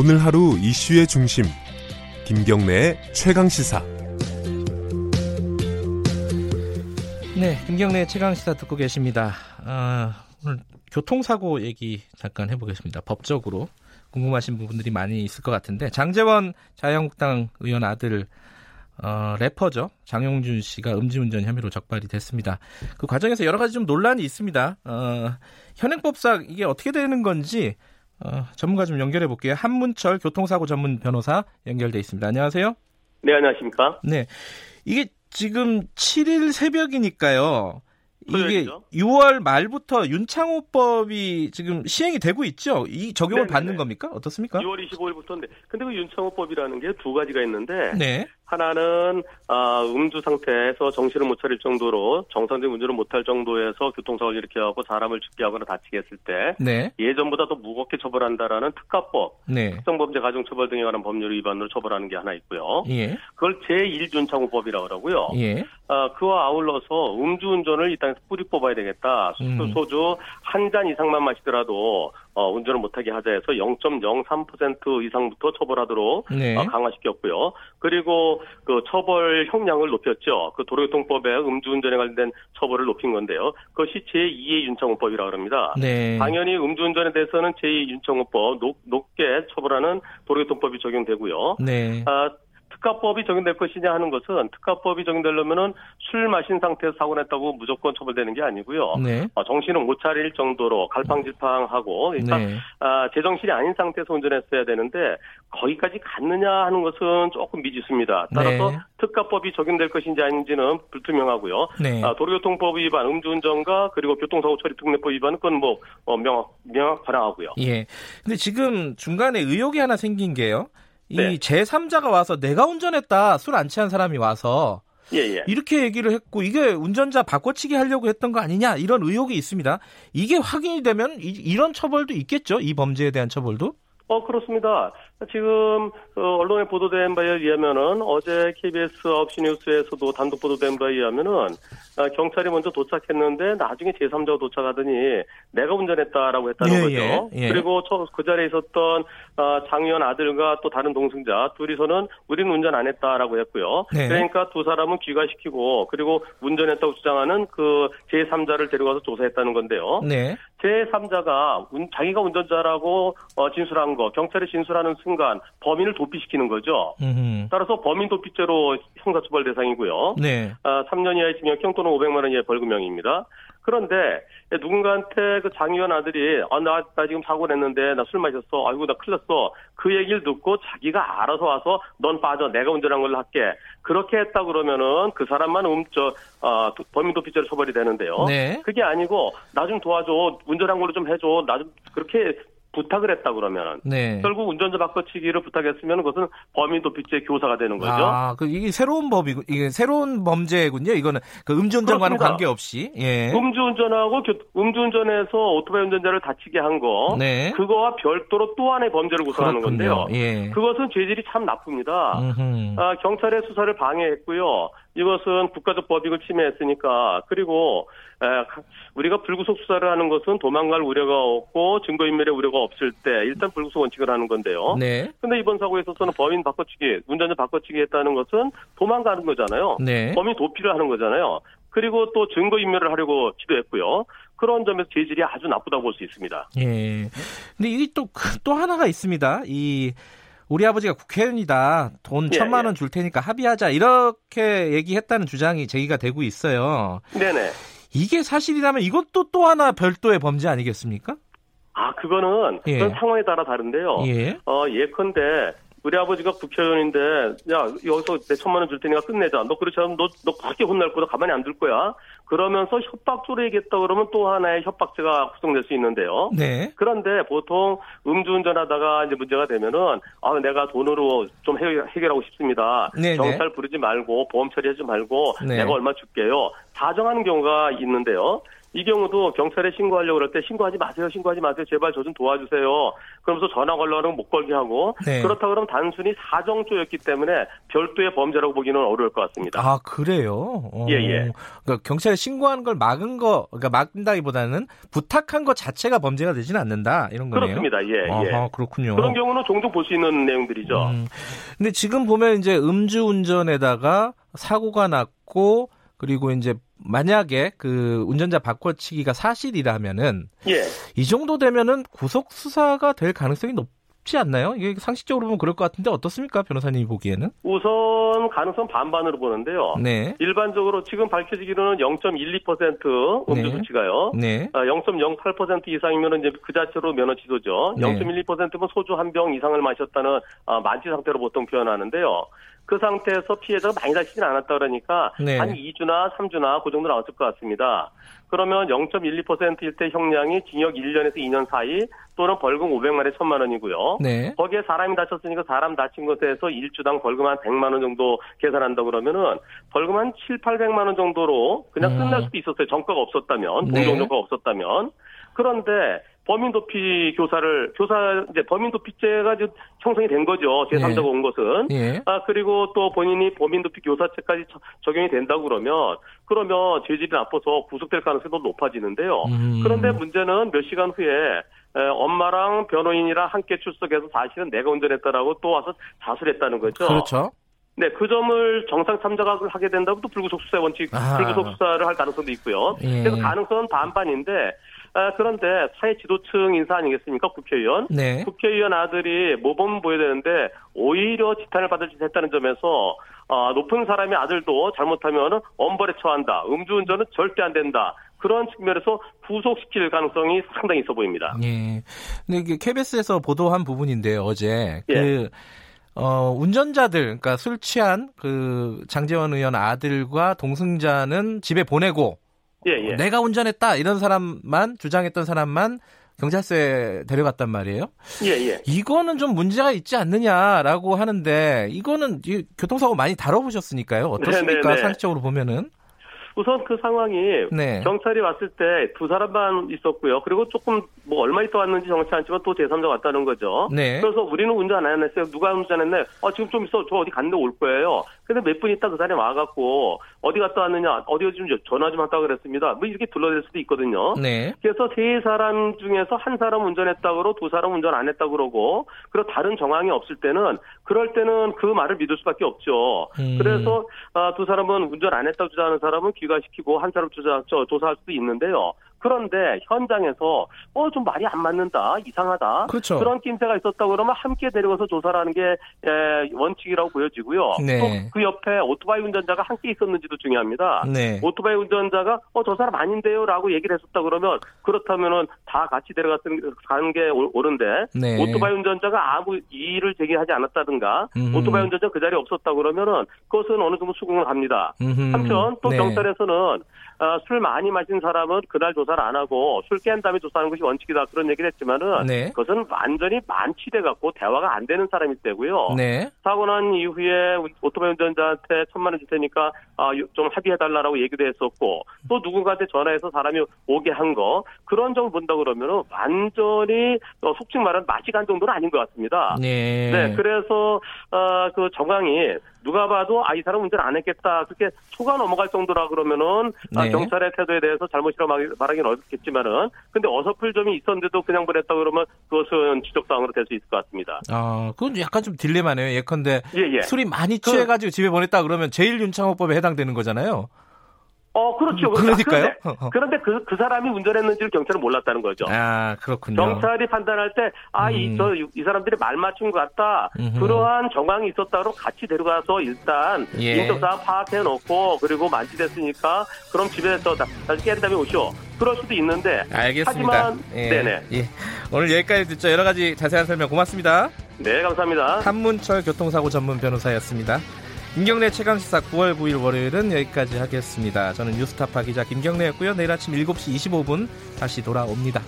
오늘 하루 이슈의 중심 김경래의 최강 시사. 네, 김경래 최강 시사 듣고 계십니다. 아, 오늘 교통사고 얘기 잠깐 해보겠습니다. 법적으로 궁금하신 부분들이 많이 있을 것 같은데 장재원 자유한국당 의원 아들 어, 래퍼죠 장용준 씨가 음주운전 혐의로 적발이 됐습니다. 그 과정에서 여러 가지 좀 논란이 있습니다. 어, 현행법상 이게 어떻게 되는 건지 어, 전문가 좀 연결해 볼게요. 한문철 교통사고 전문 변호사 연결돼 있습니다. 안녕하세요. 네, 안녕하십니까? 네, 이게 지금 7일 새벽이니까요. 이게 토요일이죠? 6월 말부터 윤창호법이 지금 시행이 되고 있죠. 이 적용을 네네네. 받는 겁니까? 어떻습니까? 6월 25일부터인데, 근데 그 윤창호법이라는 게 두 가지가 있는데, 네. 하나는 아, 음주 상태에서 정신을 못 차릴 정도로 정상적인 운전을 못할 정도에서 교통사고를 일으켜하고 사람을 죽게 하거나 다치게 했을 때 네. 예전보다 더 무겁게 처벌한다라는 특가법, 네. 특정범죄 가중처벌 등에 관한 법률 위반으로 처벌하는 게 하나 있고요. 예. 그걸 제1윤창호법이라고 그러고요. 예. 아, 그와 아울러서 음주운전을 이 땅에서 뿌리 뽑아야 되겠다. 수- 음. 소주 한 잔 이상만 마시더라도 어, 운전을 못하게 하자 해서 0.03% 이상부터 처벌하도록 네. 어, 강화시켰고요. 그리고 그 처벌 형량을 높였죠. 그 도로교통법에 음주운전에 관련된 처벌을 높인 건데요. 그것이 제2의 윤창호법이라고 합니다. 네. 당연히 음주운전에 대해서는 제2 윤창호법 높, 높게 처벌하는 도로교통법이 적용되고요. 네. 아, 특가법이 적용될 것이냐 하는 것은 특가법이 적용되려면은 술 마신 상태에서 사고 냈다고 무조건 처벌되는 게 아니고요. 네. 어, 정신을 못 차릴 정도로 갈팡질팡하고 일단 네. 아, 제정신이 아닌 상태에서 운전했어야 되는데 거기까지 갔느냐 하는 것은 조금 미지수입니다. 따라서 네. 특가법이 적용될 것인지 아닌지는 불투명하고요. 네. 아, 도로교통법 위반, 음주운전과 그리고 교통사고 처리 특례법 위반은 그건 뭐 어, 명확 명확 반항하고요. 예. 근데 지금 중간에 의혹이 하나 생긴 게요. 이 네. 제3자가 와서 내가 운전했다. 술 안 취한 사람이 와서 예, 예. 이렇게 얘기를 했고 이게 운전자 바꿔치기 하려고 했던 거 아니냐 이런 의혹이 있습니다. 이게 확인이 되면 이, 런 처벌도 있겠죠. 이 범죄에 대한 처벌도. 어, 그렇습니다. 지금, 어, 언론에 보도된 바에 의하면은, 어제 KBS 9시 뉴스에서도 단독 보도된 바에 의하면은, 아, 경찰이 먼저 도착했는데, 나중에 제3자가 도착하더니, 내가 운전했다라고 했다는 예, 거죠. 예, 예. 그리고 저, 그 자리에 있었던, 아, 장 의원 아들과 또 다른 동승자, 둘이서는, 우리는 운전 안 했다라고 했고요. 네. 그러니까 두 사람은 귀가시키고, 그리고 운전했다고 주장하는 그 제3자를 데려가서 조사했다는 건데요. 네. 제3자가 자기가 운전자라고 어, 진술한 거, 경찰에 진술하는 순간 범인을 도피시키는 거죠. 음. 따라서 범인 도피죄로 형사처벌 대상이고요. 네. 아, 3년 이하의 징역형 또는 500만 원 이하의 벌금형입니다. 그런데 누군가한테 그 장의원 아들이 아, 나, 나 지금 사고 냈는데 나 술 마셨어. 아이고 나 큰일 났어. 그 얘기를 듣고 자기가 알아서 와서 넌 빠져. 내가 운전한 걸로 할게. 그렇게 했다 그러면은 그 사람만 음, 저, 아, 도- 범인 도피죄로 처벌이 되는데요. 네. 그게 아니고 나 좀 도와줘. 운전한 걸로 좀 해줘. 나 좀 그렇게 부탁을 했다 그러면은 네. 결국 운전자 바꿔치기를 부탁했으면 그것은 범인 도피죄 교사가 되는 거죠. 아, 그 이게 새로운 법이고 이게 새로운 범죄군요. 이거는 그 음주운전과는 그렇습니다. 관계없이. 예. 음주운전하고 교- 음주운전에서 오토바이 운전자를 다치게 한 거, 네. 그거와 별도로 또 하나의 범죄를 구성하는. 건데요. 예. 그것은 죄질이 참 나쁩니다. 아, 경찰의 수사를 방해했고요. 이것은 국가적 법익을 침해했으니까 그리고 우리가 불구속 수사를 하는 것은 도망갈 우려가 없고 증거인멸의 우려가 없을 때 일단 불구속 원칙을 하는 건데요. 네. 근데 이번 사고에 있어서는 범인 바꿔치기, 운전자 바꿔치기 했다는 것은 도망가는 거잖아요. 네. 범인 도피를 하는 거잖아요. 그리고 또 증거인멸을 하려고 시도했고요. 그런 점에서 재질이 아주 나쁘다고 볼 수 있습니다. 예. 근데 이게 또, 또 하나가 있습니다. 이, 우리 아버지가 국회의원이다. 돈 예, 천만 예. 원줄 테니까 합의하자. 이렇게 얘기했다는 주장이 제기가 되고 있어요. 네네. 이게 사실이라면 이것도 또 하나 별도의 범죄 아니겠습니까? 아, 그거는 예. 상황에 따라 다른데요. 예. 어, 예컨대 우리 아버지가 국회의원인데 야 여기서 내 천만 원 줄 테니까 끝내자. 너 그렇지 않으면 너, 너 그렇게 혼날 거다 가만히 안 둘 거야. 그러면서 협박조로 얘기했다 그러면 또 하나의 협박죄가 구성될 수 있는데요. 네. 그런데 보통 음주운전하다가 이제 문제가 되면은 아 내가 돈으로 좀 해- 해결하고 싶습니다. 네네. 경찰 부르지 말고 보험 처리하지 말고 네. 내가 얼마 줄게요. 자정하는 경우가 있는데요. 이 경우도 경찰에 신고하려고 그럴 때 신고하지 마세요, 신고하지 마세요, 제발 저 좀 도와주세요. 그러면서 전화 걸려는 못 걸게 하고 네. 그렇다 그러면 단순히 사정조였기 때문에 별도의 범죄라고 보기는 어려울 것 같습니다. 아 그래요? 어, 예, 예. 그러니까 경찰에 신고하는 걸 막은 거, 그러니까 막는다기보다는 부탁한 것 자체가 범죄가 되지는 않는다 이런 거네요. 그렇습니다. 예, 예. 아하, 그렇군요. 그런 경우는 종종 볼 수 있는 내용들이죠. 음, 근데 지금 보면 이제 음주운전에다가 사고가 났고 그리고 이제 만약에 그 운전자 바꿔치기가 사실이라면은 예. 이 정도 되면은 구속 수사가 될 가능성이 높 지 않나요? 이게 상식적으로 보면 그럴 것 같은데 어떻습니까, 변호사님이 보기에는? 우선 가능성 반반으로 보는데요. 네, 일반적으로 지금 밝혀지기로는 0.12% 음주 네. 수치가요. 네, 아, 0.08% 이상이면 이제 그 자체로 면허 취소죠. 네. 0.12%면 소주 한 병 이상을 마셨다는 아, 만취 상태로 보통 표현하는데요. 그 상태에서 피해자가 많이 다치진 않았다 그러니까 네. 한 2주나 3주나 그 정도 나왔을 것 같습니다. 그러면 0.12%일 때 형량이 징역 1년에서 2년 사이 또는 벌금 500만에 1000만 원이고요. 네, 거기에 사람이 다쳤으니까 사람 다친 것에서 일주당 벌금 한 100만 원 정도 계산한다 그러면은 벌금 한 7, 800만 원 정도로 그냥 음. 끝날 수도 있었어요. 정가가 없었다면, 네. 동종 정가가 없었다면. 그런데 범인 도피 교사를 교사 이제 범인 도피죄가 이제 형성이 된 거죠. 제3자가 네. 온 것은. 예, 아 그리고 또 본인이 범인 도피 교사죄까지 처- 적용이 된다고 그러면 그러면 죄질이 나빠서 구속될 가능성이 더 높아지는데요. 음. 그런데 문제는 몇 시간 후에 에, 엄마랑 변호인이랑 함께 출석해서 사실은 내가 운전했다라고 또 와서 자수했다는 거죠. 그렇죠. 네, 그 점을 정상 참작을 하게 된다고 또 불구속 수사 원칙, 아. 불구속 수사를 할 가능성도 있고요. 예. 그래서 가능성은 반반인데 아, 그런데 사회 지도층 인사 아니겠습니까, 국회의원? 네, 국회의원 아들이 모범 보여야 되는데 오히려 지탄을 받을 짓 했다는 점에서 아, 높은 사람의 아들도 잘못하면 엄벌에 처한다. 음주운전은 절대 안 된다. 그런 측면에서 구속시킬 가능성이 상당히 있어 보입니다. 예. 근데 이게 KBS에서 보도한 부분인데요, 어제. 예. 그, 어, 운전자들, 그러니까 술 취한 그 장재원 의원 아들과 동승자는 집에 보내고 예, 예. 내가 운전했다 이런 사람만 주장했던 사람만 경찰서에 데려갔단 말이에요. 예, 예. 이거는 좀 문제가 있지 않느냐라고 하는데 이거는 이 교통사고 많이 다뤄보셨으니까요. 어떻습니까? 네, 네, 네. 상식적으로 보면은. 우선 그 상황이 네. 경찰이 왔을 때 두 사람만 있었고요. 그리고 조금 뭐 얼마 있다 왔는지 정확치 않지만 또 제3자 왔다는 거죠. 네. 그래서 우리는 운전 안 했어요. 누가 운전했네? 아, 지금 좀 있어. 저 어디 갔는데 올 거예요. 근데 몇 분 있다 그 사람이 와갖고 어디 갔다 왔느냐? 어디 좀 전화 좀 왔다고 그랬습니다. 뭐 이렇게 둘러댈 수도 있거든요. 네. 그래서 세 사람 중에서 한 사람 운전했다 그러고 두 사람 운전 안 했다 그러고 그리고 다른 정황이 없을 때는 그럴 때는 그 말을 믿을 수밖에 없죠. 음. 그래서 아, 두 사람은 운전 안 했다고 주장하는 사람은 귀가시키고 한 사람 주장 저 조사할 수도 있는데요. 그런데 현장에서 어 좀 말이 안 맞는다 이상하다 그렇죠. 런 낌새가 있었다 그러면 함께 데려가서 조사를 하는 게 에, 원칙이라고 보여지고요. 네. 또그 옆에 오토바이 운전자가 함께 있었는지도 중요합니다. 네. 오토바이 운전자가 어 저 사람 아닌데요라고 얘기를 했었다 그러면 그렇다면은 다 같이 데려갔던 가는 게 옳- 옳은데 네. 오토바이 운전자가 아무 이의를 제기하지 않았다든가 음. 오토바이 운전자 그 자리에 없었다 그러면은 그것은 어느 정도 수긍을 합니다. 음흠. 한편 또 네. 경찰에서는 아, 술 많이 마신 사람은 그날 조사 를 안 하고 술 깬 다음에 조사하는 것이 원칙이다 그런 얘기를 했지만은 네. 그것은 완전히 만취돼 갖고 대화가 안 되는 사람일 때고요. 네. 사고 난 이후에 오토바이 운전자한테 천만 원 줄 테니까 아, 요- 좀 합의해달라고 얘기도 했었고 또 누군가한테 전화해서 사람이 오게 한 거 그런 점을 본다 그러면은 완전히 어, 속칭 말하는 마시간 정도는 아닌 것 같습니다. 네. 네, 그래서 어, 그 정황이 누가 봐도 아 이 사람 운전 안 했겠다 그렇게 속아 넘어갈 정도라 그러면은 아, 네. 경찰의 태도에 대해서 잘못이라고 말- 말 하기는 어렵겠지만은 근데 어설플 점이 있었는데도 그냥 보냈다 그러면 그것은 지적 사항으로 될 수 있을 것 같습니다. 아, 그건 약간 좀 딜레마네요. 예컨대 예, 예. 술이 많이 취해가지고 집에 보냈다 그러면 제일 윤창호법에 해당되는 거잖아요. 어, 그렇죠. 그러니까요. 그런데, 그런데 그, 그 사람이 운전했는지를 경찰은 몰랐다는 거죠. 아, 그렇군요. 경찰이 판단할 때, 아, 이, 음. 저, 이 사람들이 말 맞춘 것 같다. 음흠. 그러한 정황이 있었다. 그럼 같이 데려가서 일단 예. 인적사항 파악해 놓고, 그리고 만취됐으니까, 그럼 집에서 다- 다시 깬 다음에 오시오. 그럴 수도 있는데. 알겠습니다. 하지만, 예. 네네. 예. 오늘 여기까지 듣죠. 여러 가지 자세한 설명 고맙습니다. 네, 감사합니다. 한문철 교통사고 전문 변호사였습니다. 김경래 최강시사 9월 9일 월요일은 여기까지 하겠습니다. 저는 뉴스타파 기자 김경래였고요. 내일 아침 7시 25분 다시 돌아옵니다.